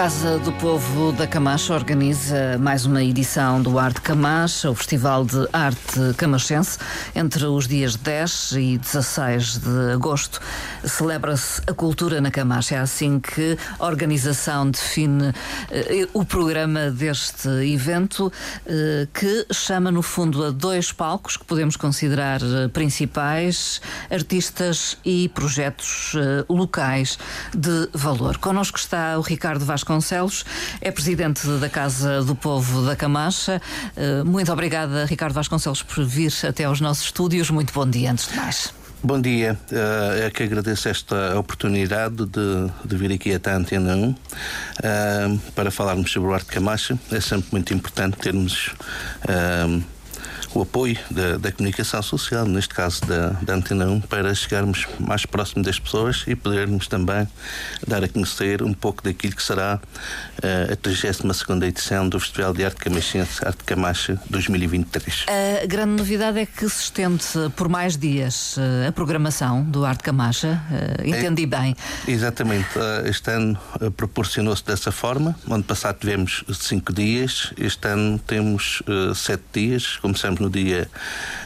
Casa do Povo da Camacha organiza mais uma edição do Arte Camacha, o Festival de Arte Camachense. Entre os dias 10 e 16 de agosto celebra-se a cultura na Camacha. É assim que a organização define eh, o programa deste evento, eh, que chama no fundo a dois palcos que podemos considerar eh, principais, artistas e projetos eh, locais de valor. Connosco está o Ricardo Vasco Vasconcelos, é presidente da Casa do Povo da Camacha. Eh, muito obrigada, Ricardo Vasconcelos, por vir até aos nossos estúdios. Muito bom dia, antes de mais. Bom dia, eh, é que agradeço esta oportunidade de, de vir aqui até a Antena 1 uh, eh, para falarmos sobre o Arte Camacha. É sempre muito importante termos. Uh, o apoio da, da, comunicação social, neste caso da, da Antena 1, para chegarmos mais próximo das pessoas e podermos também dar a conhecer um pouco daquilo que será uh, a 32 edição do Festival de Arte Camachense Arte Camacha 2023. A grande novidade é que se estende por mais dias uh, a programação do Arte Camacha, uh, entendi é, bem. Exatamente, este ano proporcionou-se dessa forma, ano passado tivemos cinco dias, este ano temos sete dias, começamos no dia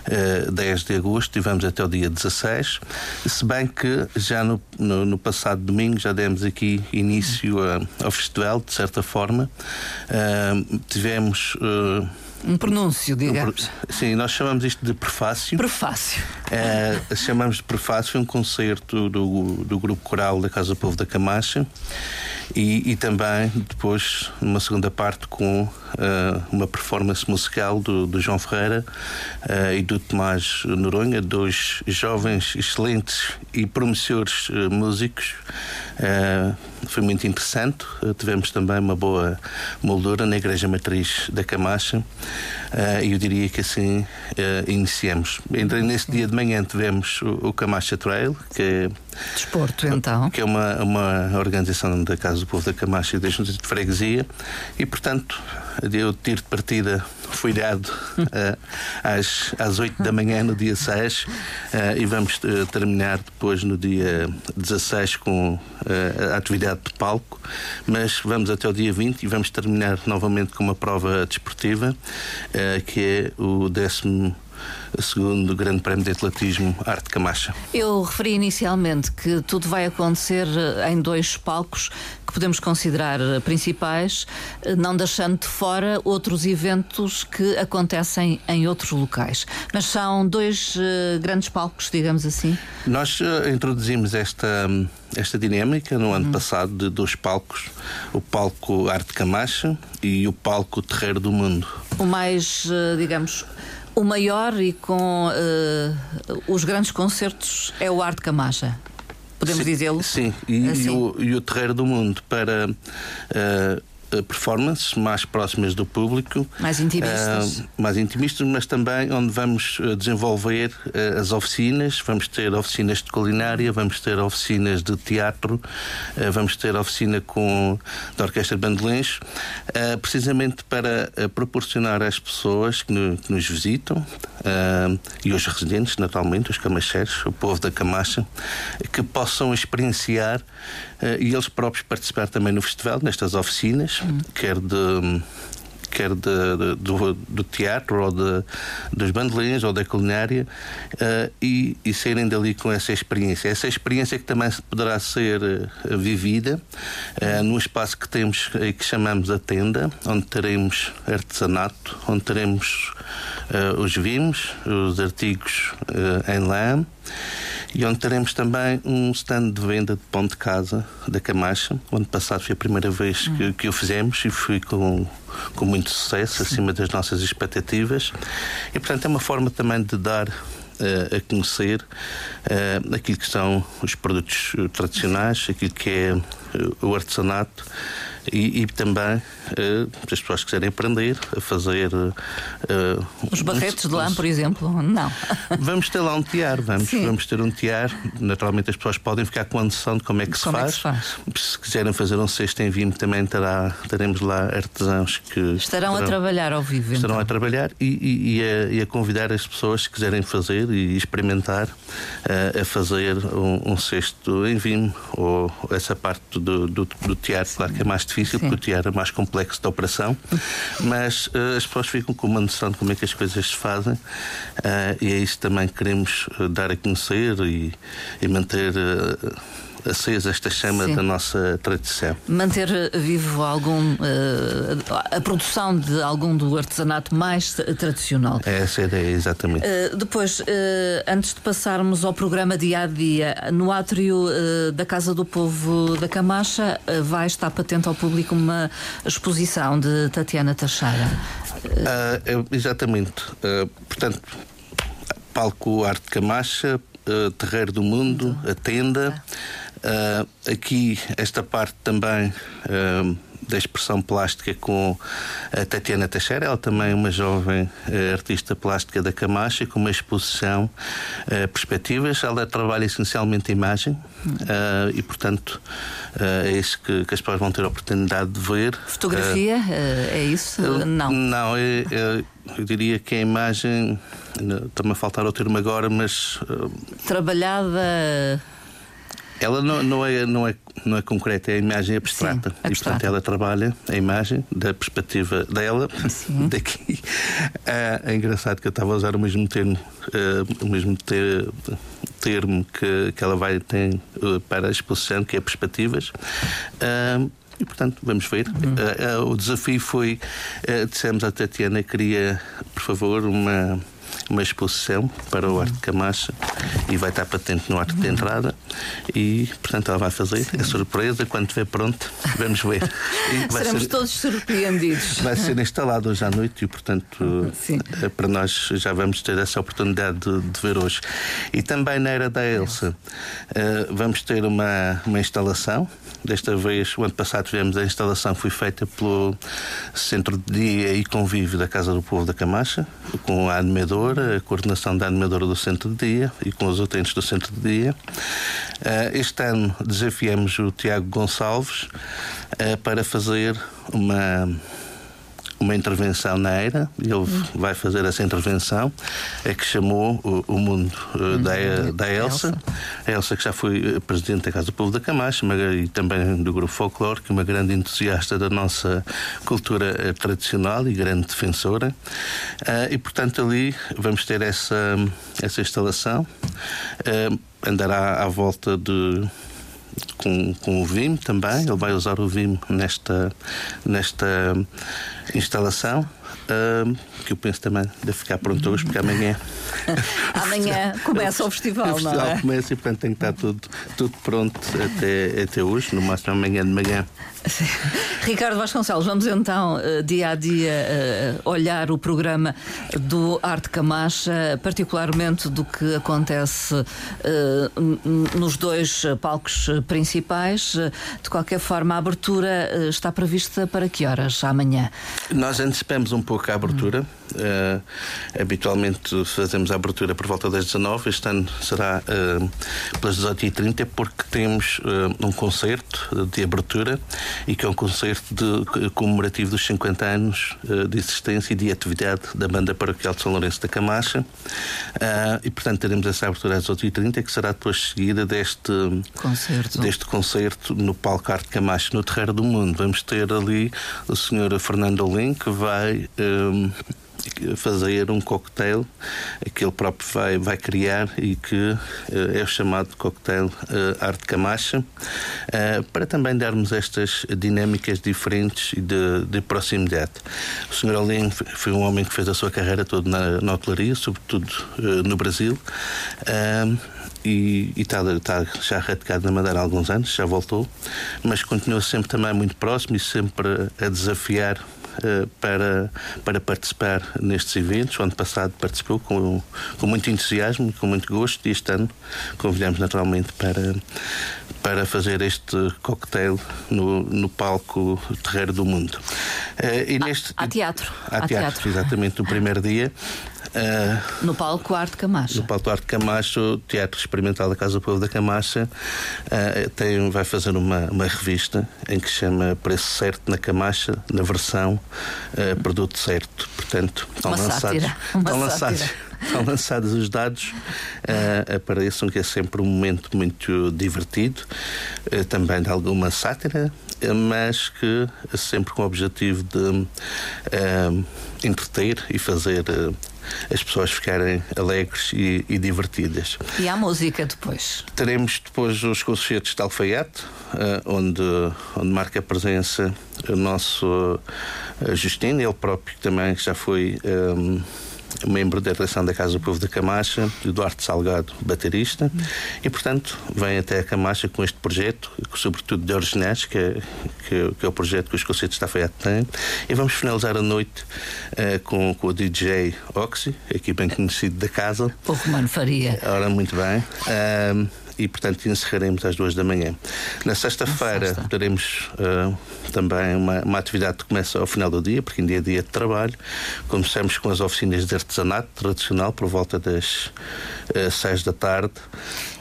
uh, eh, 10 de agosto e vamos até o dia 16. Se bem que já no, no, no passado domingo já demos aqui início a, ao festival, de certa forma. Uh, tivemos. Uh, um pronúncio, digamos. Um, sim, nós chamamos isto de prefácio. Prefácio. É, chamamos de prefácio um concerto do, do grupo coral da Casa do Povo da Camacha e, e também depois uma segunda parte com uh, uma performance musical do, do João Ferreira uh, e do Tomás Noronha, dois jovens excelentes e promissores uh, músicos. foi muito interessante. tivemos também uma boa moldura na Igreja Matriz da Camacha e eu diria que assim iniciamos. Ainda nesse dia de manhã tivemos o, o Camacha Trail, que é Desporto, então. Que é uma, uma organização da Casa do Povo da Camacha e da Junta de Freguesia e, portanto, eu tiro de partida fui dado uh, às, às 8 da manhã no dia 6 uh, eh, e vamos uh, terminar depois no dia 16 com a atividade de palco, mas vamos até o dia 20 e vamos terminar novamente com uma prova desportiva que é o décimo segundo Grande Prémio de Atletismo Arte Camacha. Eu referi inicialmente que tudo vai acontecer eh, em dois palcos que podemos considerar eh, principais, eh, não deixando de fora outros eventos que acontecem em outros locais. Mas são dois grandes palcos, digamos assim? Nós introduzimos esta esta dinâmica no ano uhum. passado de dois palcos, o palco Arte Camacha e o palco Terreiro do Mundo. O mais, digamos, o maior e com uh, os grandes concertos é o Arte Camacha. Podemos dizê-lo? Sim, e, assim. e, o, e, o, Terreiro do Mundo para. Uh, performances mais próximas do público, mais intimistas, uh, mais intimistas, mas também onde vamos eh, desenvolver uh, as oficinas. Vamos ter oficinas de culinária, vamos ter oficinas de teatro, uh, vamos ter oficina com da orquestra de bandolins, precisamente para proporcionar às pessoas que, no, que nos visitam e aos residentes, naturalmente, os camacheiros, o povo da Camacha, que possam experienciar e eles próprios participar também no festival, nestas oficinas, quer de quer de, do, do, teatro ou de, dos bandolins ou da culinária uh, e, e saírem dali com essa experiência. Essa experiência que também poderá ser uh, vivida uh, num espaço que temos que chamamos a tenda, onde teremos artesanato, onde teremos os vimos, os artigos em lã e onde teremos também um stand de venda de pão de casa da Camacha. O ano passado foi a primeira vez que, que o fizemos e fui com, com muito sucesso, acima das nossas expectativas. E, portanto, é uma forma também de dar uh, a conhecer uh, aquilo que são os produtos tradicionais, aquilo que é o artesanato e, e também uh, as pessoas quiserem aprender a fazer. Uh, Os barretos um, de lã, por exemplo? Não. Vamos ter lá um tiar, vamos, vamos ter um tiar. Naturalmente as pessoas podem ficar com a noção de como é que, como se, faz. É que se faz. Se quiserem fazer um cesto em vinho, também terá, teremos lá artesãos que. Estarão a trabalhar ao vivo. Estarão então. a trabalhar e, e, e, a, e, a, convidar as pessoas que quiserem fazer e experimentar uh, a fazer um, um cesto em vinho ou essa parte do, do, do tiar, claro que é mais difícil Sim. porque o teatro é mais complexo da operação, mas uh, as pessoas ficam com uma noção de como é que as coisas se fazem uh, e é isso também que queremos dar a conhecer e, e manter acesa esta chama Sim. da nossa tradição. Manter vivo algum uh, a produção de algum do artesanato mais tradicional. É essa a ideia, exatamente. Uh, depois, uh, antes de passarmos ao programa dia a dia, no átrio da Casa do Povo da Camacha vai estar patente ao público uma exposição de Tatiana Teixeira. exatamente. portanto, palco Arte Camacha, Terreiro do Mundo, a tenda. Uh, aqui, esta parte também. Uh, da expressão plástica com a Tatiana Teixeira, ela também é uma jovem uh, artista plástica da Camacha, com uma exposição Perspectivas. Ela trabalha essencialmente imagem e, portanto, é isso que, que, as pessoas vão ter a oportunidade de ver. Fotografia, é isso? não. Não, é, é, eu diria que a imagem, está-me a faltar o termo agora, mas. Trabalhada ela não, não, é, não, é, não é concreta, é a imagem abstrata. Sim, abstrata. E, portanto, ela trabalha a imagem da perspectiva dela, Sim. daqui. É, é, engraçado que eu estava a usar o mesmo termo, uh, o mesmo ter, termo que, que ela vai ter uh, para a exposição, que é perspectivas. Uh, e, portanto, vamos ver. Uhum. o desafio foi, dissemos à Tatiana, queria, por favor, uma uma exposição para o Arte de Camacha e vai estar patente no Arte de Entrada e, portanto, ela vai fazer a surpresa quando estiver pronto. Vamos ver. Seremos ser, todos surpreendidos. Vai ser instalado hoje à noite e, portanto, Sim. Eh, para nós já vamos ter essa oportunidade de, de ver hoje. E também na era da Elsa, eh, vamos ter uma, uma instalação. Desta vez, o ano passado tivemos a instalação, foi feita pelo Centro de Dia e Convívio da Casa do Povo da Camacha, com a animadora a coordenação da animadora do Centro de Dia e com os utentes do Centro de Dia. Eh, este ano desafiamos o Tiago Gonçalves eh, para fazer uma uma intervenção na ERA, ele hum. vai fazer essa intervenção, é que chamou o, o mundo uh, da, da Elsa, Elsa, a Elsa que já foi presidente da Casa do Povo da Camacha e também do Grupo Folclore, que é uma grande entusiasta da nossa cultura uh, tradicional e grande defensora. Uh, e, portanto, ali vamos ter essa, essa instalação. andará à volta de com, com o Vim também. Ele vai usar o Vim nesta, nesta instalação. Uh, que eu penso também deve ficar pronto hoje, porque amanhã. amanhã começa o festival, o festival não é? começa e, portanto, tem que estar tudo, tudo pronto até, até hoje, no máximo amanhã de manhã. Ricardo Vasconcelos, vamos então eh, dia a dia eh, olhar o programa do Arte Camacha, particularmente do que acontece eh, nos dois palcos principais. De qualquer forma, a abertura está prevista para que horas amanhã? Nós antecipamos um pouco a abertura. Uh, habitualmente fazemos a abertura por volta das 19. Este ano será uh, pelas 18h30, porque temos uh, um concerto de abertura e que é um concerto de, comemorativo dos 50 anos de existência e de atividade da Banda Paroquial de São Lourenço da Camacha. e, portanto, teremos essa abertura às 18h30, que será depois seguida deste concerto, deste concerto no Palco Arte Camacha, no Terreiro do Mundo. Vamos ter ali o Sr. Fernando Olim, que vai fazer um cocktail que ele próprio vai, vai criar e que eh, é o chamado cocktail uh, Arte Camacha, uh, para também darmos estas dinâmicas diferentes e de, de proximidade. O Sr. Alim foi um homem que fez a sua carreira toda na, na hotelaria, sobretudo no Brasil. e, está, está, já radicado na Madeira há alguns anos, já voltou, mas continua sempre também muito próximo e sempre a desafiar eh, para, para participar nestes eventos. O ano passado participou com, com muito entusiasmo, com muito gosto, e este ano convidamos naturalmente para, para fazer este cocktail no, no palco Terreiro do Mundo. Uh, e neste, há, há teatro. Há, há teatro, teatro, exatamente, no primeiro dia. Uh, no palco Arte Camacha. No palco Arte Camacha, o Teatro Experimental da Casa do Povo da Camacha uh, tem, vai fazer uma, uma revista em que chama Preço Certo na Camacha, na versão uh, Produto Certo. Portanto, estão uma lançados. Sátira. Uma estão lançados. Estão lançados os dados, uh, apareçam que é sempre um momento muito divertido, uh, também de alguma sátira, mas que sempre com o objetivo de uh, entreter e fazer uh, as pessoas ficarem alegres e, e, divertidas. E há música depois? Teremos depois os concertos de Alfaiate, uh, onde, onde marca a presença o nosso Justino, ele próprio também já foi. Um, membro da direção da Casa do Povo da Camacha, Eduardo Salgado, baterista, e portanto vem até a Camacha com este projeto, sobretudo de originais, que é, que, que é o projeto que os conceitos da FEAT têm, e vamos finalizar a noite uh, com, com o DJ Oxy, aqui bem conhecido da casa. O Romano Faria. Ora, muito bem. Uh, e, portanto, encerraremos às duas da manhã. Na sexta-feira teremos uh, também uma, uma, atividade que começa ao final do dia, porque ainda é dia de trabalho. Começamos com as oficinas de artesanato tradicional por volta das uh, seis da tarde.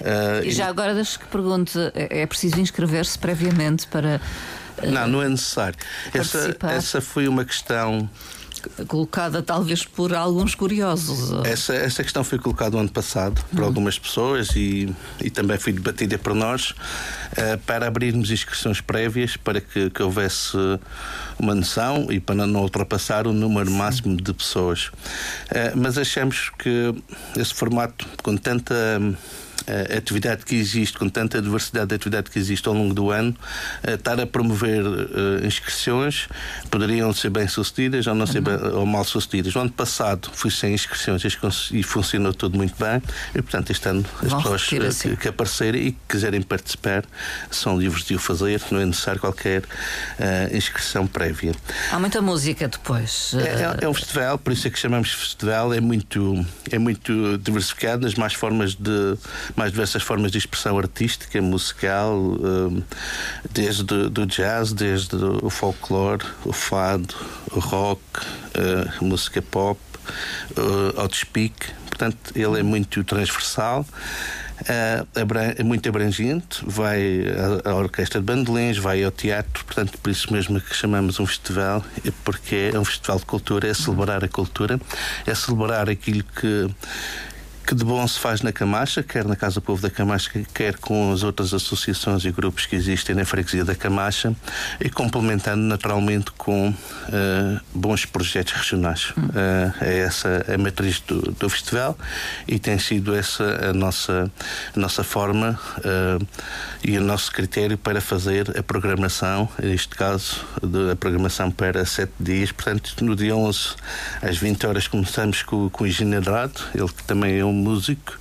Uh, e já e... agora deixo que pergunte: é, é preciso inscrever-se previamente para. Não, não é necessário. Essa, essa foi uma questão colocada talvez por alguns curiosos. Essa, essa questão foi colocada no ano passado por uhum. algumas pessoas e, e também foi debatida por nós uh, para abrirmos inscrições prévias para que, que houvesse uma noção e para não ultrapassar o número Sim. máximo de pessoas. Uh, mas achamos que esse formato, com tanta a atividade que existe, com tanta diversidade de atividade que existe ao longo do ano, estar a promover uh, inscrições poderiam ser bem sucedidas ou não ser bem, ou mal sucedidas. No ano passado fui sem inscrições e funcionou tudo muito bem e, portanto, este ano as Vão pessoas assim. que, que, aparecerem e que quiserem participar são livres de o fazer, não é necessário qualquer uh, inscrição prévia. Há muita música depois. É, é, é, um festival, por isso é que chamamos festival, é muito, é muito diversificado nas mais formas de mais diversas formas de expressão artística, musical, hum, desde do jazz, desde o folclore, o fado, o rock, a música pop, ao speak. Portanto, ele é muito transversal. é muito abrangente, vai à orquestra de bandolins, vai ao teatro, portanto, por isso mesmo que chamamos um festival, porque é um festival de cultura, é celebrar a cultura, é celebrar aquilo que que de bom se faz na Camacha, quer na Casa Povo da Camacha, quer com as outras associações e grupos que existem na freguesia da Camacha e complementando naturalmente com uh, bons projetos regionais. Uh, é essa a matriz do, do, festival e tem sido essa a nossa, a nossa forma uh, e o nosso critério para fazer a programação, neste caso, a programação para sete dias. Portanto, no dia 11 às 20 horas começamos com, com o Higiene ele que também é um músico,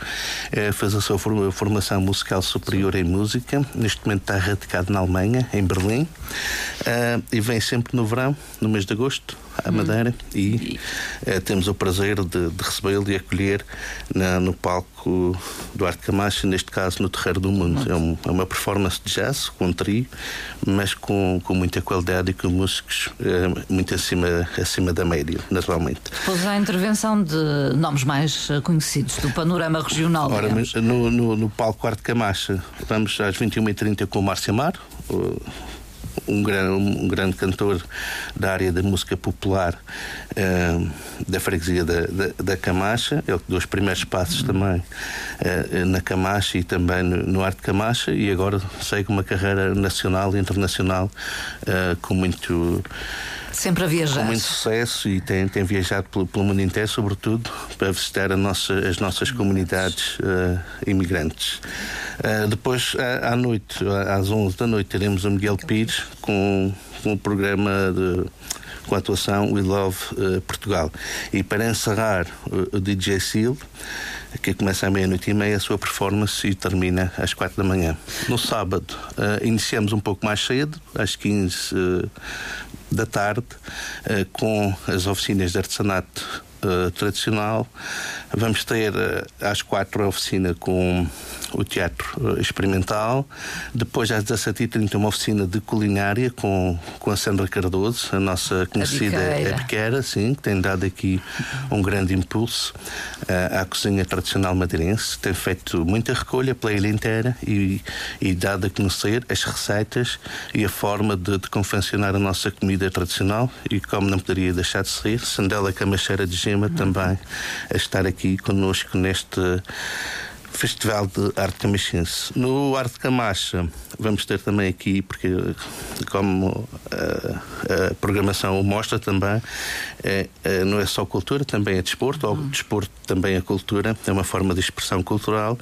é, fez a sua formação musical superior em música. Neste momento está radicado na Alemanha, em Berlim, uh, e vem sempre no verão, no mês de agosto, à hum. Madeira, hum. e uh, temos o prazer de, de recebê-lo e acolher na, no palco do Arte Camacho, neste caso no Terreiro do Mundo. É, um, é, uma performance de jazz, com um trio, mas com, com muita qualidade e com músicos uh, muito acima, acima da média, naturalmente. Depois há a intervenção de nomes mais conhecidos do panorama regional. Ora, no, no, no, palco Arte Camacha, vamos às 21h30 com o Márcio Amaro, um, grande, um grande cantor da área da música popular uh, da freguesia da, da, da, Camacha. Ele deu os primeiros passos também uh, na Camacha e também no, no Arte Camacha e agora segue uma carreira nacional e internacional uh, com muito Sempre a viajar. Com muito sucesso e tem, tem viajado pelo, pelo mundo inteiro, sobretudo para visitar nossa, as nossas comunidades uh, imigrantes. Uh, depois, à, à, noite, às 11 da noite, teremos o Miguel Pires com, com programa de com a atuação We Love uh, Portugal. E para encerrar o, o DJ Seal, que começa à meia-noite e meia a sua performance e termina às quatro da manhã. No sábado, uh, iniciamos um pouco mais cedo, às 15 uh, da tarde, uh, com as oficinas de artesanato tradicional. Vamos ter às quatro a oficina com o teatro experimental. Depois, às 17h30, uma oficina de culinária com, com a Sandra Cardoso, a nossa conhecida a biqueira, sim, que tem dado aqui um grande impulso uh, à cozinha tradicional madeirense. Tem feito muita recolha pela ilha inteira e, e dado a conhecer as receitas e a forma de, de confeccionar a nossa comida tradicional. E como não poderia deixar de ser, Sandela Camacheira de Gema também a estar aqui conosco neste Festival de Arte Camachense. No Arte Camacha vamos ter também aqui, porque como a, eh, a programação mostra também, é, é, não é só cultura, também é desporto, ou desporto também é cultura, é uma forma de expressão cultural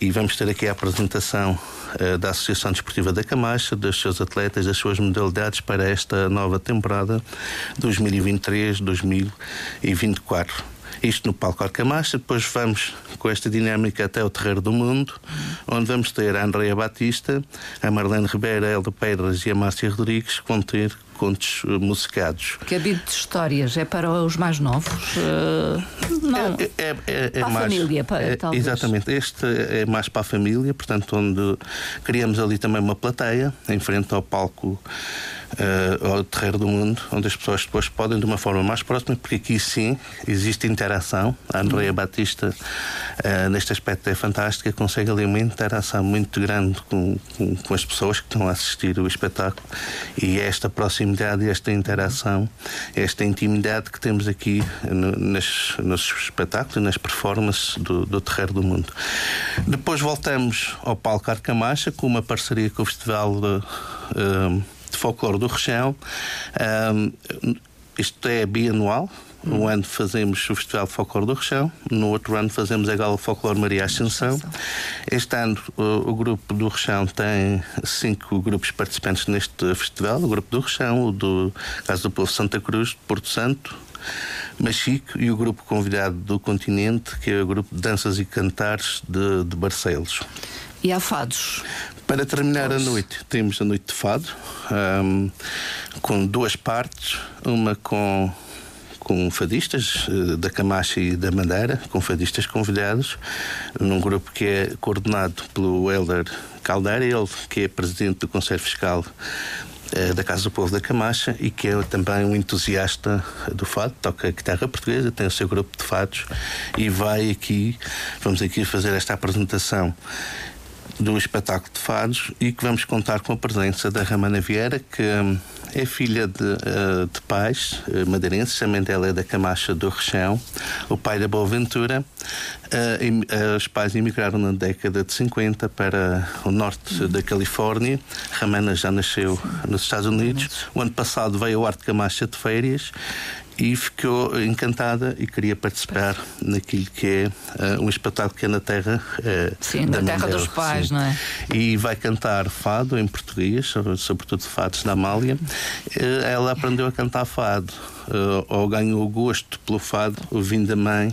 e vamos ter aqui a apresentação é, da Associação Desportiva da Camacha, dos seus atletas, das suas modalidades para esta nova temporada 2023-2024 isto no palco Arcamacha. Depois vamos com esta dinâmica até o Terreiro do Mundo, onde vamos ter a Andrea Batista, a Marlene Ribeira, a Elda Pedras e a Márcia Rodrigues, que vão ter contos uh, musicados. Cabide de histórias é para os mais novos? Uh, não. É, é, é, é para mais, a família, para, é, talvez. Exatamente. Este é mais para a família, portanto, onde criamos ali também uma plateia, em frente ao palco uh, ao Terreiro do Mundo, onde as pessoas depois podem, de uma forma mais próxima, porque aqui sim existe interação. A Andrea Batista, uh, neste aspecto, é fantástica, consegue ali uma interação muito grande com, com, com, as pessoas que estão a assistir o espetáculo e é esta proximidade, esta interação, esta intimidade que temos aqui no, nas, nos espetáculos e nas performances do, do Terreiro do Mundo. Depois voltamos ao Palco Arcamacha com uma parceria com o Festival de, de Folclore do Rechão. Um, isto é bianual. Um ano fazemos o Festival de Folclore do Rechão, no outro ano fazemos a Gala Folclore Maria Ascensão. Este ano o, o, grupo do Rechão tem cinco grupos participantes neste festival: o grupo do Rechão, o do Caso do Povo Santa Cruz, de Porto Santo, Machico e o grupo convidado do continente, que é o grupo de Danças e Cantares de, de Barcelos. E há fados? Para terminar a noite, temos a noite de fado, um, com duas partes, uma com com fadistas uh, da Camacha e da Madeira, com fadistas convidados, num grupo que é coordenado pelo Helder Caldeira, ele que é presidente do Conselho Fiscal uh, da Casa do Povo da Camacha e que é também um entusiasta do fado, toca guitarra portuguesa, tem o seu grupo de fados e vai aqui, vamos aqui fazer esta apresentação do espetáculo de fados e que vamos contar com a presença da Ramana Vieira, que hum, é filha de, uh, de pais uh, madeirenses, também dela é da Camacha do Rechão, o pai da Boaventura. Uh, os pais emigraram na década de 50 para o norte da Califórnia. Ramana já nasceu nos Estados Unidos. O ano passado veio ao Arte Camacha de férias e ficou encantada e queria participar naquilo que é uh, um espetáculo que é na terra uh, sim, da na terra dos pais, sim. não é? E vai cantar fado em português, sobretudo fados da Amália. Uh, ela aprendeu a cantar fado. ou ganhou gosto pelo fado, ouvindo a mãe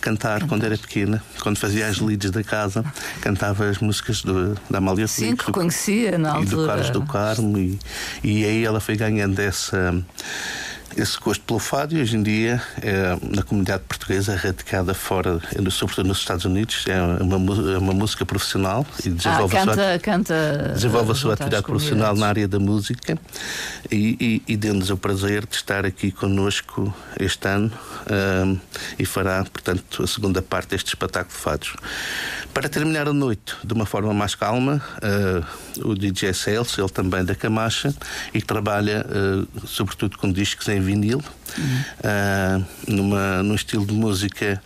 cantar quando era pequena, quando fazia as leads da casa, cantava as músicas do, da Amália Sim, que conhecia na altura. E do Carlos do Carmo, e, e aí ela foi ganhando essa esse gosto pelo fado e hoje em dia é, na comunidade portuguesa radicada fora, sobretudo nos Estados Unidos, é uma, é uma música profissional e desenvolve ah, canta, a sua, canta, desenvolve a sua atividade profissional na área da música e, e, e deu-nos o prazer de estar aqui connosco este ano um, e fará, portanto, a segunda parte deste espetáculo de fados. Para terminar a noite de uma forma mais calma, uh, o DJ Celso, ele também da Camacha, e trabalha uh, sobretudo com discos em vinil, uhum. uh, numa, num estilo de música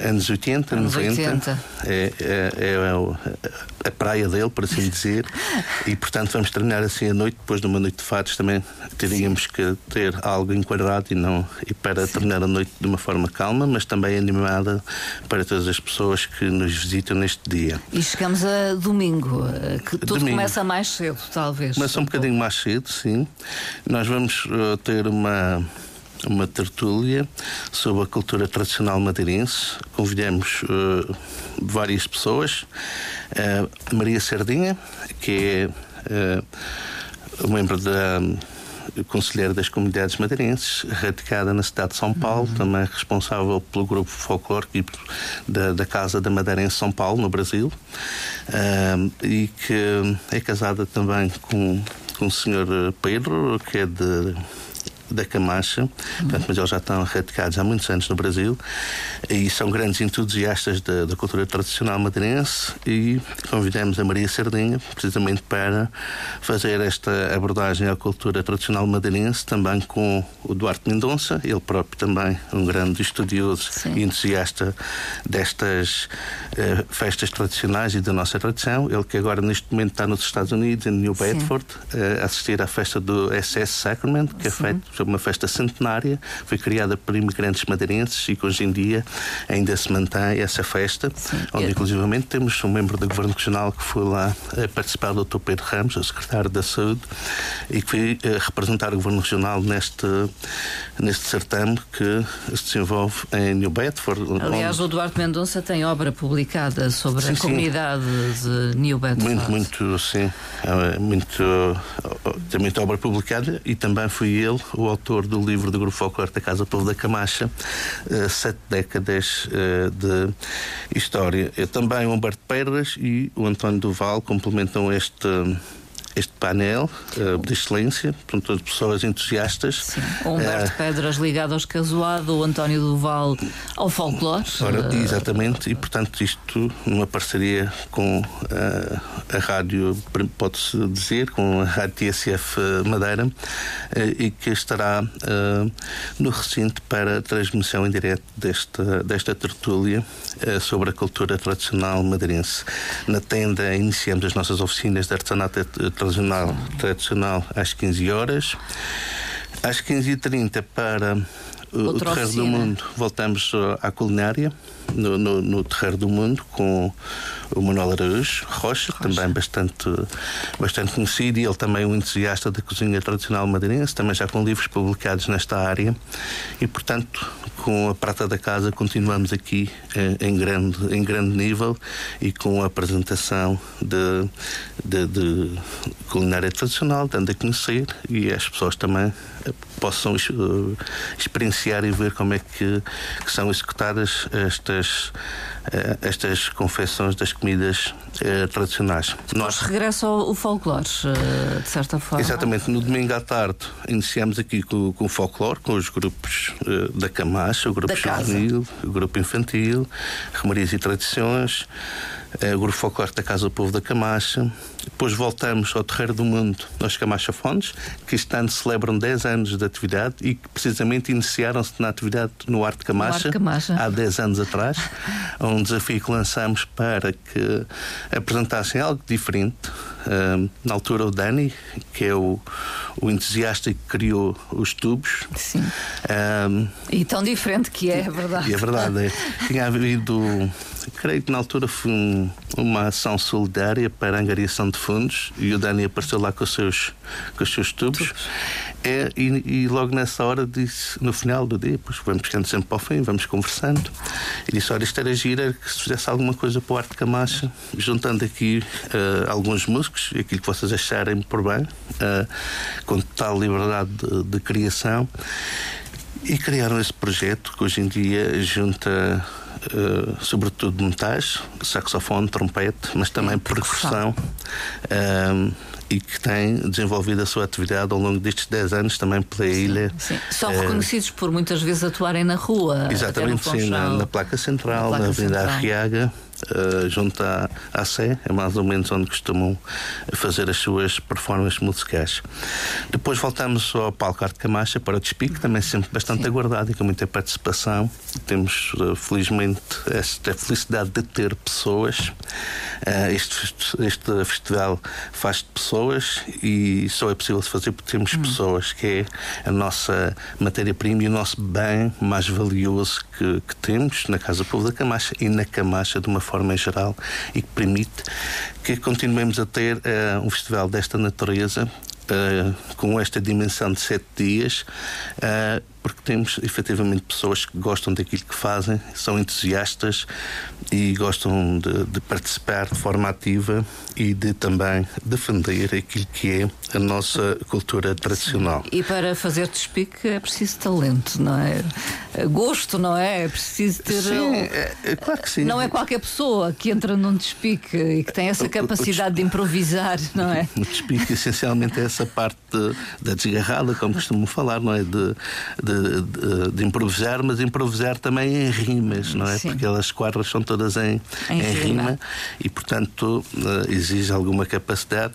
anos 80, anos 90. 80. É, é, é, a praia dele, por assim dizer. e portanto vamos terminar assim a noite, depois de uma noite de fados também teríamos que ter algo enquadrado e não e para Sim. terminar a noite de uma forma calma, mas também animada para todas as pessoas que nos visitam neste dia. E chegamos a domingo, eh, que tudo domingo. começa mais cedo, talvez. Começa um bocadinho mais cedo, sim. Nós vamos uh, ter uma uma tertúlia sobre a cultura tradicional madeirense. Convidamos uh, várias pessoas. Uh, Maria Sardinha, que é uh, membro da conselheira das comunidades madeirenses, radicada na cidade de São Paulo, uhum. também responsável pelo grupo folclórico da, da Casa da Madeira em São Paulo, no Brasil, uh, e que é casada também com, com o senhor Pedro, que é de da Camacha, portanto, mas eles já estão radicados há muitos anos no Brasil. E são grandes entusiastas da, da cultura tradicional madeirense. E convidamos a Maria Sardinha precisamente para fazer esta abordagem à cultura tradicional madeirense também com o Duarte Mendonça, ele próprio também um grande estudioso Sim. e entusiasta destas uh, festas tradicionais e da nossa tradição, ele que agora neste momento está nos Estados Unidos, em New Bedford, uh, assistir à festa do SS Sacrament, que é feita uma festa centenária, foi criada por imigrantes madeirenses e que hoje em dia ainda se mantém essa festa, Sim. onde inclusivamente temos um membro do Governo Regional que foi lá a participar, o Dr. Pedro Ramos, o secretário da Saúde, e que foi uh, representar o Governo Regional neste, neste certame que se desenvolve em New Bedford. Aliás, onde... o Duarte Mendonça tem obra publicada sobre sim, a comunidade sim. de New Bedford. Muito, muito, sim. É muito, tem muita obra publicada e também fui ele o autor do livro do Grupo Folclore da Casa Povo da Camacha, uh, Sete Décadas uh, de História. Eu também o Humberto Perras e o António Duval complementam este este painel uh, de excelência, portanto, todas pessoas entusiastas. Sim. O Humberto uh, Pedras ligado aos Casuado, o António Duval ao folclore. Ora, uh, exatamente, e portanto isto numa parceria com a rádio, pode-se dizer, com a rádio TSF Madeira, e que estará no recinto para transmissão em direto desta, desta tertúlia sobre a cultura tradicional madeirense. Na tenda iniciamos as nossas oficinas de artesanato tradicional, tradicional às 15 horas. Às 15h30 para o Terreiro do Mundo voltamos à culinária no, no, no Terreiro do Mundo com o Manuel Araújo Rocha, Rocha, também bastante, bastante conhecido e ele também um entusiasta da cozinha tradicional madeirense, também já com livros publicados nesta área. E portanto com a prata da casa continuamos aqui eh, em, grande, em grande nível e com a apresentação de, de, de culinária tradicional, dando a conhecer e as pessoas também eh, possam uh, experienciar e ver como é que, que são executadas estas, uh, estas confecções das comidas uh, tradicionais. Nós regressa o folclore, de certa forma. Exatamente. No domingo à tarde iniciamos aqui com, com o folclore, com os grupos da Camacha, o grupo juvenil, o grupo infantil, Remarias e Tradições o Grupo Folclore da Casa do Povo da Camacha. Depois voltamos ao Terreiro do Mundo, aos Camacha Fontes, que este ano celebram 10 anos de atividade e que precisamente iniciaram-se na atividade no Arte Camacha, Camacha, há 10 anos atrás. um desafio que lançamos para que apresentassem algo diferente. Uh, na altura, o Dani, que é o, o entusiasta que criou os tubos. Sim. Uh, e tão diferente que é, é verdade. E é verdade. É. Tinha havido creio que na altura foi um, uma ação solidária para a angariação de fundos e o Dani apareceu lá com os seus, com os seus tubos. É, e, e, logo nessa hora disse, no final do dia, pois vamos ficando sempre para o fim, vamos conversando. E disse: Olha, isto era gira que se fizesse alguma coisa para o Arte Camacha, juntando aqui uh, alguns músicos, aquilo que vocês acharem por bem, uh, com total liberdade de, de criação. E criaram esse projeto que hoje em dia junta uh, sobretudo metais, saxofone, trompete, mas também percussão. Uh, e que tem desenvolvido a sua atividade ao longo destes 10 anos também pela sim, ilha. Sim. São uh, reconhecidos por muitas vezes atuarem na rua. Exatamente, sim, na, na, placa central, na, placa na Avenida Central. Arriaga uh, junto à, à Sé, é mais ou menos onde costumam fazer as suas performances musicais. Depois voltamos ao palco Arte Camacha para o Despique, também sempre bastante Sim. aguardado e com muita participação. Temos, uh, felizmente, esta felicidade de ter pessoas. Uh, este, este festival faz de pessoas e só é possível fazer porque temos hum. pessoas, que é a nossa matéria-prima e o nosso bem mais valioso que, que temos na Casa Povo da Camacha e na Camacha de uma forma geral e que permite que continuemos a ter uh, um festival desta natureza uh, com esta dimensão de sete dias, uh, porque temos efetivamente pessoas que gostam daquilo que fazem, são entusiastas e gostam de, de, participar de forma ativa e de também defender aquilo que é a nossa cultura tradicional. Sim. E para fazer despique é preciso talento, não é? gosto, não é? É preciso ter. Sim, é, é, claro que sim. Não é qualquer pessoa que entra num despique e que tem essa capacidade de improvisar, não é? O despique essencialmente é essa parte da desgarrada, como costumo falar, não é? De, de, de, improvisar, mas improvisar também em rimas, não é? Sim. Porque as quadras são todas em, em, em rima. e, portanto, eh, exige alguma capacidade,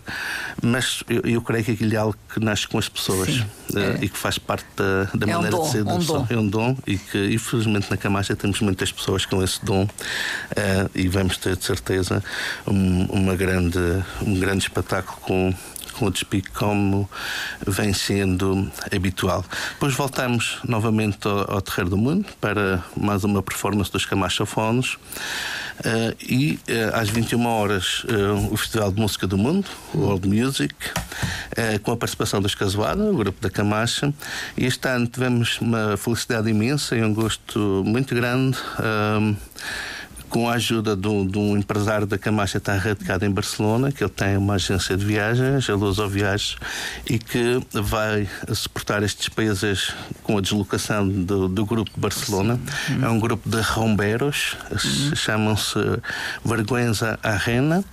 mas eu, eu creio que aquilo é algo que nasce com as pessoas uh, é. e que faz parte da, da é maneira um dom, de ser da um pessoa. É um dom e que, infelizmente, na Camacha temos muitas pessoas com esse dom uh, e vamos ter, de certeza, um, uma grande, um grande espetáculo com com o despique como vem sendo habitual. Depois voltamos novamente ao, ao Terreiro do Mundo para mais uma performance dos Camachofones. Uh, e uh, às 21 horas uh, o Festival de Música do Mundo, World Music, com a participação dos Casuada, o grupo da Camacha. E este ano tivemos uma felicidade imensa e um gosto muito grande com a ajuda de um, de um empresário da Camacha está radicado em Barcelona, que ele tem uma agência de viagens, a Luz ao Viagens, e que vai suportar as despesas com a deslocação do, do grupo de Barcelona. Uhum. É um grupo de romberos, uhum. chamam-se Vergüenza Arena,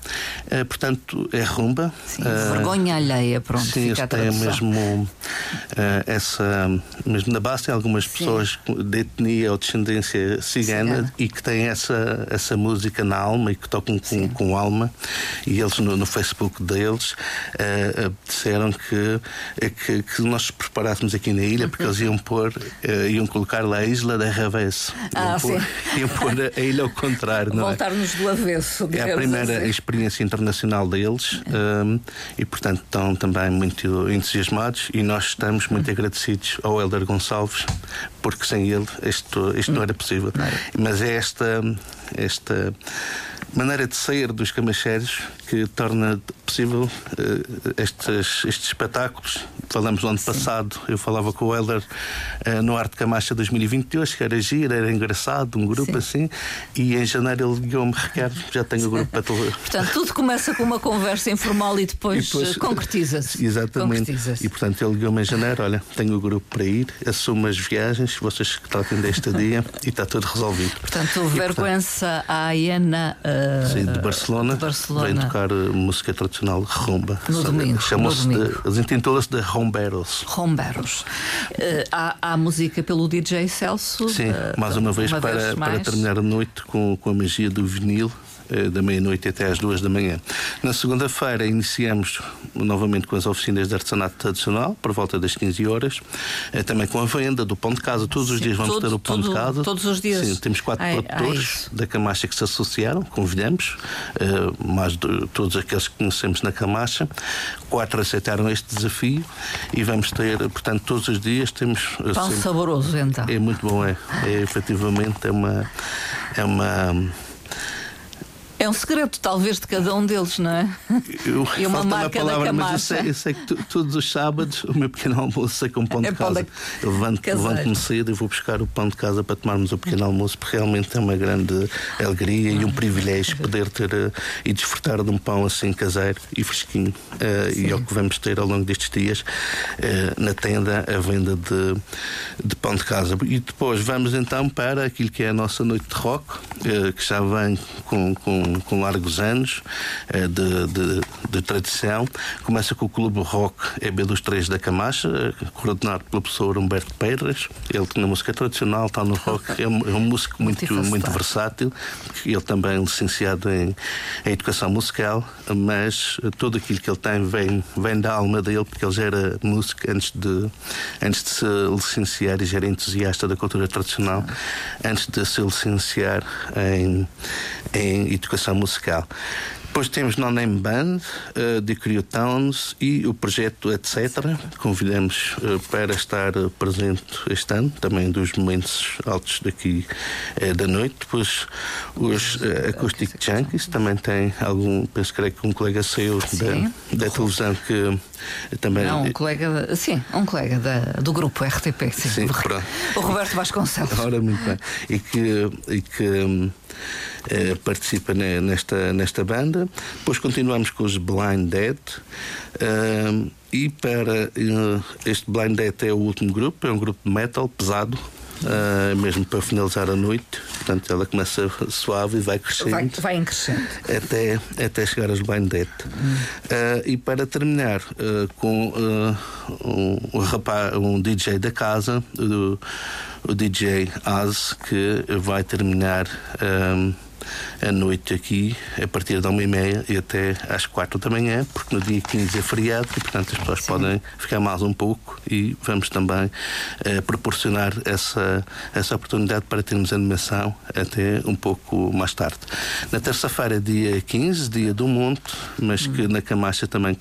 uh, portanto é rumba. Sim, uh, vergonha alheia, pronto. Sim, eles têm mesmo uh, essa, mesmo na base tem algumas sim. pessoas de etnia ou descendência cigana, cigana. e que têm essa essa música na alma e que tocam com, com alma. E eles, no, no Facebook deles, uh, disseram que, eh, que, que, nós preparássemos aqui na ilha, porque eles iam pôr, uh, iam colocar lá a Isla da Ravesse. Ah, iam, pôr, iam pôr a ilha ao contrário. É? Voltar-nos é? do avesso. É a primeira assim. experiência internacional deles um, e, portanto, estão também muito entusiasmados e nós estamos muito agradecidos ao Helder Gonçalves, porque sem ele isto, isto não era possível. Mas é esta esta maneira de sair dos camacheiros que torna possível uh, estes, estes espetáculos. Falamos no ano Sim. passado, eu falava com o Helder uh, no Arte Camacha 2022, que era giro, era engraçado, um grupo Sim. assim, e em janeiro ele ligou-me, Ricardo, já tenho o grupo para te Portanto, tudo começa com uma conversa informal e depois, depois eh, concretiza-se. Exatamente. Concretiza e portanto ele ligou-me em janeiro, olha, tenho o grupo para ir, assumo as viagens, vocês que tratem deste dia e está tudo resolvido. Portanto, vergonha a Iana uh, Sim, de Barcelona, de Barcelona. Tocar música tradicional rumba. No domingo. Chamam-se eles intitulam-se de Romberos. Romberos. Uh, há, há, música pelo DJ Celso. Sim, uh, mais uma vez, uma para, vez para terminar a noite com, com a magia do vinil. Eh, da meia-noite até às duas da manhã. Na segunda-feira iniciamos novamente com as oficinas de artesanato tradicional, por volta das 15 horas, eh, também com a venda do pão de casa. Todos os Sim, dias vamos todo, ter o pão de casa. Todos os dias. Sim, temos quatro ai, produtores ai, da Camacha que se associaram, convidamos, eh, mais de todos aqueles que conhecemos na Camacha. Quatro aceitaram este desafio e vamos ter, portanto, todos os dias temos. Pão sempre... saboroso, então. É muito bom, é. é efetivamente é uma. É uma é um segredo, talvez, de cada um deles, não é? Eu, e uma marca palavra, da Camacha. Mas eu sei, eu sei que tu, todos os sábados o meu pequeno almoço sei com pão de é casa. De... Eu levanto-me levanto cedo e vou buscar o pão de casa para tomarmos o pequeno almoço, porque realmente é uma grande alegria e um privilégio poder ter uh, e desfrutar de um pão assim caseiro e fresquinho. Uh, e é o que vamos ter ao longo destes dias uh, na tenda, a venda de, de pão de casa. E depois vamos então para aquilo que é a nossa noite de rock, que já vem com, com com, largos anos eh, de, de, de, tradição. Começa com o Clube Rock EB dos Três da Camacha, eh, coordenado pelo professor Humberto Peiras. Ele na música tradicional está no rock, é um, é um músico muito, muito versátil. Ele também é licenciado em, em, educação musical, mas tudo aquilo que ele tem vem, vem da alma dele, porque ele já era músico antes de, antes de se licenciar e já era entusiasta da cultura tradicional, antes de se licenciar em, em educação educação musical. Depois temos No Name Band, uh, de Towns e o projeto Etc. Convidamos uh, para estar uh, presente este ano, também dos momentos altos daqui uh, da noite. Depois os Acoustic Junkies também tem algum, penso que um colega seu da, da televisão que também. Não, um colega, sim, um colega da, do grupo RTP, sim. sim o, Roberto Vasconcelos. Ora, muito bem. E que. E que um, eh, participa nesta, nesta banda. Depois continuamos com os Blind Dead. Uh, e para uh, este Blind Dead é o último grupo, é um grupo de metal pesado, uh, mesmo para finalizar a noite. Portanto, ela começa suave e vai crescendo. Vai, vai crescendo. Até, até chegar aos blind. Hum. Uh, e para terminar uh, com um, um, rapaz, um DJ da casa, o, o DJ Az, que vai terminar. Um, a noite aqui, a partir da uma e meia e até às quatro da manhã, porque no dia 15 é feriado e, portanto, as pessoas Sim. podem ficar mais um pouco e vamos também eh, proporcionar essa, essa oportunidade para termos animação até um pouco mais tarde. Na terça-feira, dia 15, dia do Monte, mas que hum. na Camacha também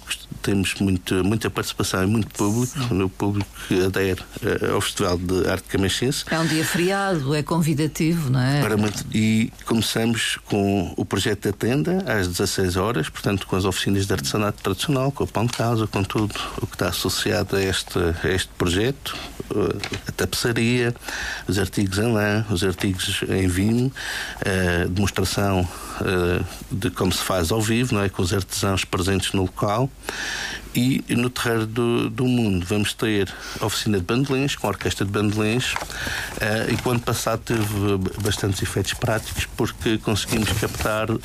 temos muito, muita participação e muito público, Sim. no público que adere eh, ao Festival de Arte Camachense. É um dia feriado, é convidativo, não é? Para muito, e começamos com o projeto da tenda às 16 horas, portanto, com as oficinas de artesanato tradicional, com o pão de casa, com tudo o que está associado a este, a este projeto, eh, a tapeçaria, os artigos em lã, os artigos em vinho, a demonstração eh, de como se faz ao vivo, não é? com os artesãos presentes no local. E no Terreiro do, do Mundo vamos ter oficina de bandolins, com orquestra de bandolins, uh, e o ano passado teve bastantes efeitos práticos porque conseguimos captar uh,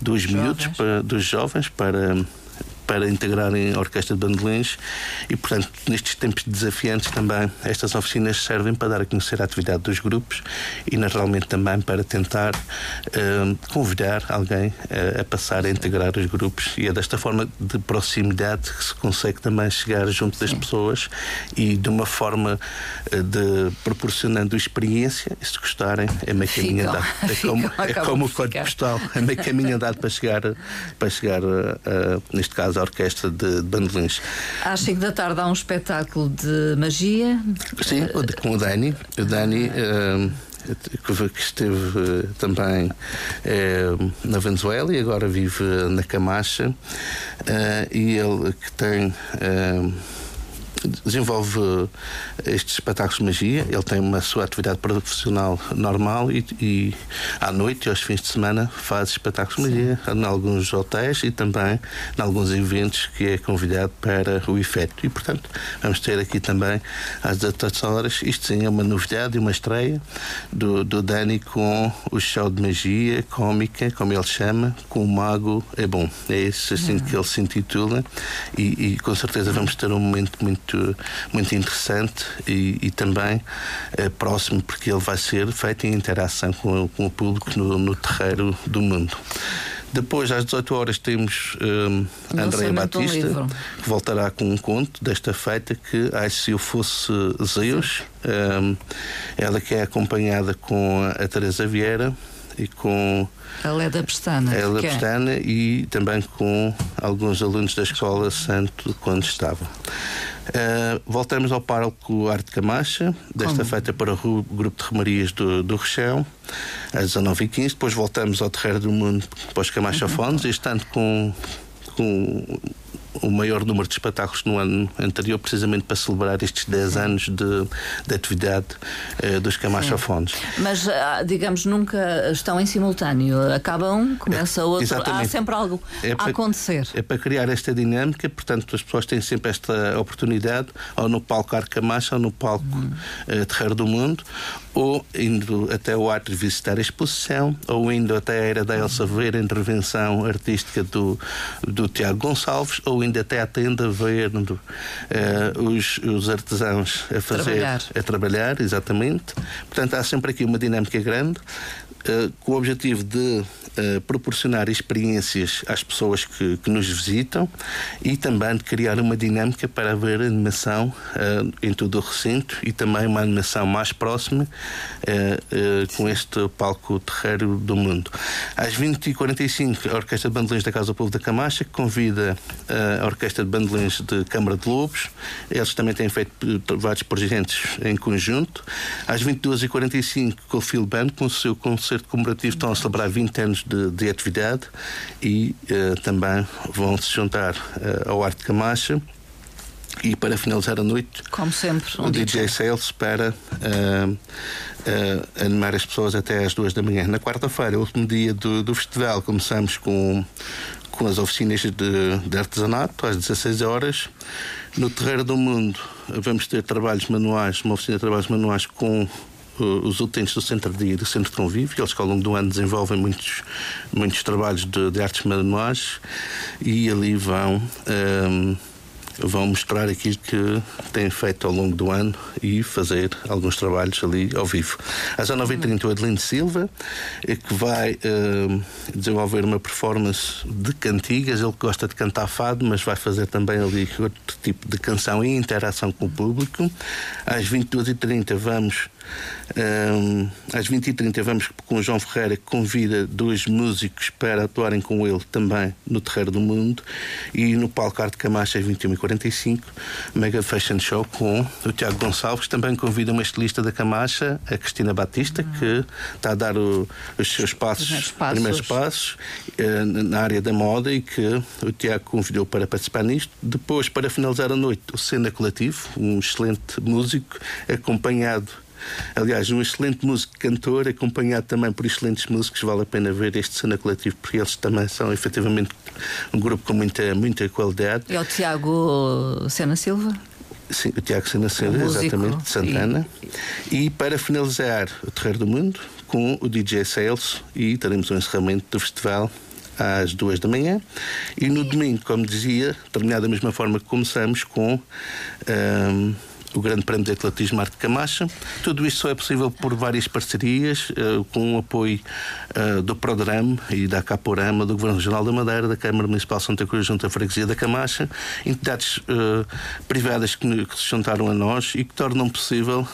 dois miúdos, para, dos jovens, para para integrarem a orquestra de bandolins e, portanto, nestes tempos desafiantes também estas oficinas servem para dar a conhecer a atividade dos grupos e, naturalmente, também para tentar uh, convidar alguém uh, a passar a integrar os grupos. E é desta forma de proximidade que se consegue também chegar junto das Sim. pessoas e de uma forma uh, de proporcionando experiência e se gostarem é meio caminho andado. É como, é como o código postal. É meio caminho andado para chegar para chegar neste caso a orquestra de bandolins. Às 5 da tarde há um espetáculo de magia. Sim, com o Dani. O Dani. Uh, que esteve uh, também uh, na Venezuela e agora vive na Camacha e ele que tem desenvolve eh, estes espetáculos de magia. Ele tem uma sua atividade profissional normal e, e à noite e aos fins de semana faz espetáculos de magia em alguns hotéis e também em alguns eventos que é convidado para o efeito. E, portanto, vamos ter aqui também às 18 horas. Isto sim é uma novidade e uma estreia do, do Dani com o show de magia cómica, como ele chama, com o Mago é bom. É esse assim que ele se intitula e, e com certeza vamos ter um momento muito muito, muito interessante e, e também é, próximo, porque ele vai ser feito em interação com, com o público no, no terreiro do mundo. Depois, às 18 horas, temos um, a Andréa Batista, um que voltará com um conto desta feita que, ai, se eu fosse Zeus, um, ela que é acompanhada com a Teresa Vieira e com a da Pestana. A da é? Pestana e também com alguns alunos da Escola Santo quando estavam. Uh, voltamos ao Parque Arte Camacha, desta Como? feita para o Grupo de Remarias do, do Rechão, às 19h15. Depois voltamos ao Terreiro do Mundo para os Camacha uhum. Fones, este ano com, com o maior número de espetáculos no ano anterior, precisamente para celebrar estes 10 anos de, de atividade uh, dos camachofones. Mas, ah, digamos, nunca estão em simultâneo. Acaba um, começa outro. Exatamente. Há sempre algo é para, a acontecer. É para criar esta dinâmica, portanto, as pessoas têm sempre esta oportunidade, ou no palco Arcamacha, ou no palco hum. uh, Terreiro do Mundo, ou indo até o átrio visitar a exposição, ou indo até a Era da Elsa ver a intervenção artística do, do Tiago Gonçalves, ou indo até à tenda ver uh, os, os artesãos a fazer, trabalhar. a trabalhar, exatamente. Portanto, há sempre aqui uma dinâmica grande, uh, com o objetivo de uh, proporcionar experiências às pessoas que, que, nos visitam e também de criar uma dinâmica para haver animação uh, em todo o recinto e também uma animação mais próxima uh, com este palco terreiro do mundo. Às 20h45, a Orquestra de Bandolins da Casa do Povo da Camacha convida a Orquestra de Bandolins de Câmara de Lobos. Eles também têm feito vários projetos em conjunto. Às 22h45, com o Phil Band, com o seu concerto comemorativo, estão a celebrar 20 anos de, de atividade e uh, também vão se juntar uh, ao Arte Camacha. E para finalizar a noite, como sempre, um o DJ, DJ Sales para uh, uh, animar as pessoas até às duas da manhã. Na quarta-feira, último dia do, do festival, começamos com com as oficinas de, de artesanato às 16 horas. No Terreiro do Mundo vamos ter trabalhos manuais, uma oficina de trabalhos manuais com os utentes do Centro de do Centro de Convívio, eles que ao longo do ano desenvolvem muitos, muitos trabalhos de, de artes manuais e ali vão. Um, vão mostrar aquilo que têm feito ao longo do ano e fazer alguns trabalhos ali ao vivo. Às 9h30 o Adelino Silva, é que vai uh, desenvolver uma performance de cantigas. Ele gosta de cantar fado, mas vai fazer também ali outro tipo de canção e interação com o público. Às 22h30 vamos um, às 20h30 vamos com o João Ferreira, que convida dois músicos para atuarem com ele também no Terreiro do Mundo. E no palco Arte Camacha, às 21h45, Mega Fashion Show com o Tiago Gonçalves, também convida uma estilista da Camacha, a Cristina Batista, que está a dar o, os seus passos, primeiros passos, primeiros passos uh, na área da moda e que o Tiago convidou para participar nisto. Depois, para finalizar a noite, o Cena Coletivo, um excelente músico, acompanhado Aliás, um excelente músico cantor, acompanhado também por excelentes músicos, vale a pena ver este cena coletivo, porque eles também são efetivamente um grupo com muita, muita qualidade. É o Tiago Sena Silva? Sim, o Tiago Sena Silva, exatamente, de Santana. E... e para finalizar o Terreiro do Mundo, com o DJ Sales, e teremos um encerramento do festival às duas da manhã. E no domingo, como dizia, terminado da mesma forma que começamos, com. Um, o Grande Prémio de Atletismo Arte Camacha. Tudo isto só é possível por várias parcerias, uh, com o apoio uh, do Prodram e da Caporama, do Governo Regional da Madeira, da Câmara Municipal de Santa Cruz, junto à Freguesia da Camacha, entidades uh, privadas que, que, se juntaram a nós e que tornam possível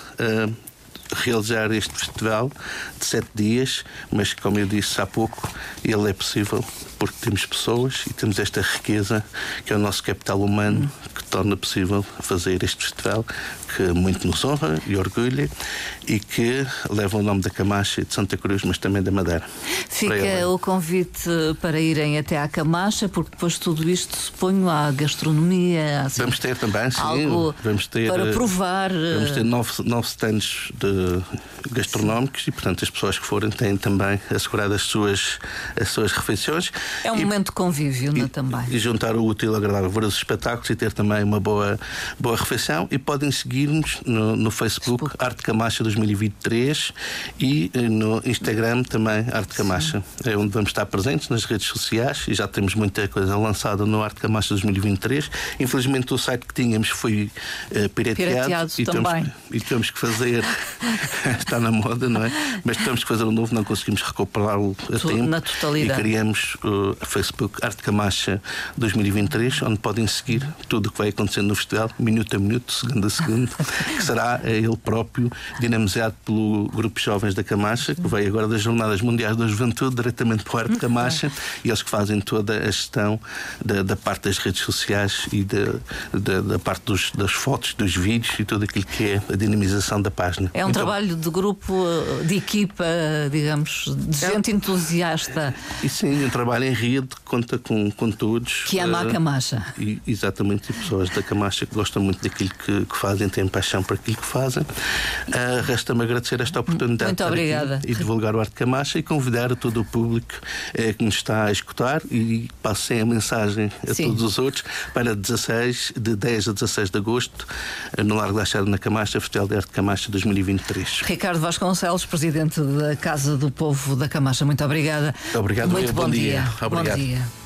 realizar este festival de sete dias, mas como eu disse há pouco, ele é possível porque temos pessoas e temos esta riqueza que é o nosso capital humano que torna possível fazer este festival que muito nos honra e orgulha e que leva o nome da Camacha e de Santa Cruz, mas também da Madeira. Fica o convite para irem até à Camacha, porque depois de tudo isto suponho há gastronomia. Assim, vamos ter também, sim. Algo vamos ter, para provar. Vamos ter nove, nove stands de gastronómicos sim. e, portanto, as pessoas que forem têm também assegurado as suas, as suas refeições. É um e, momento de convívio, é, também? E juntar o útil agradável, ver os espetáculos e ter também uma boa, boa refeição. E podem seguir-nos no, no Facebook, Facebook, Arte Camacha 2023 e eh, no Instagram também Arte Camacha. Sim. É onde vamos estar presentes nas redes sociais e já temos muita coisa lançada no Arte Camacha 2023. Infelizmente o site que tínhamos foi uh, pirateado, pirateado e, temos, e temos que fazer está na moda, não é? Mas temos que fazer um novo, não conseguimos recuperá-lo a tempo. Na totalidade. E criamos o Facebook Arte Camacha 2023, onde podem seguir tudo o que vai acontecendo no festival, minuto a minuto, segundo a segundo, que será ele próprio dinamizado pelo Grupo Jovens da Camacha, que veio agora das Jornadas Mundiais da Juventude, diretamente para o Arte Camacha, e eles que fazem toda a gestão da, da parte das redes sociais e da, da, da parte dos, das fotos, dos vídeos e tudo aquilo que é a dinamização da página. É um então, trabalho de grupo, de equipa, digamos, de é. gente entusiasta. E sim, um trabalho em rede, conta com, com todos. Que ama uh, a Camacha. E, exatamente, e pessoas da Camacha que gostam muito daquilo que, que fazem, têm paixão por aquilo que fazem. Uh, Resta-me agradecer esta oportunidade muito obrigada. e divulgar o Arte Camacha e convidar todo o público uh, que nos está a escutar e passem a mensagem a sim. todos os outros para 16, de 10 a 16 de agosto, no Largo da Achada, na Camacha, Festival de Arte Camacha 2023. Ricardo Vasconcelos, presidente da Casa do Povo da Camacha, muito obrigada. Obrigado, muito bom, bom dia. dia. Obrigado. Bom dia.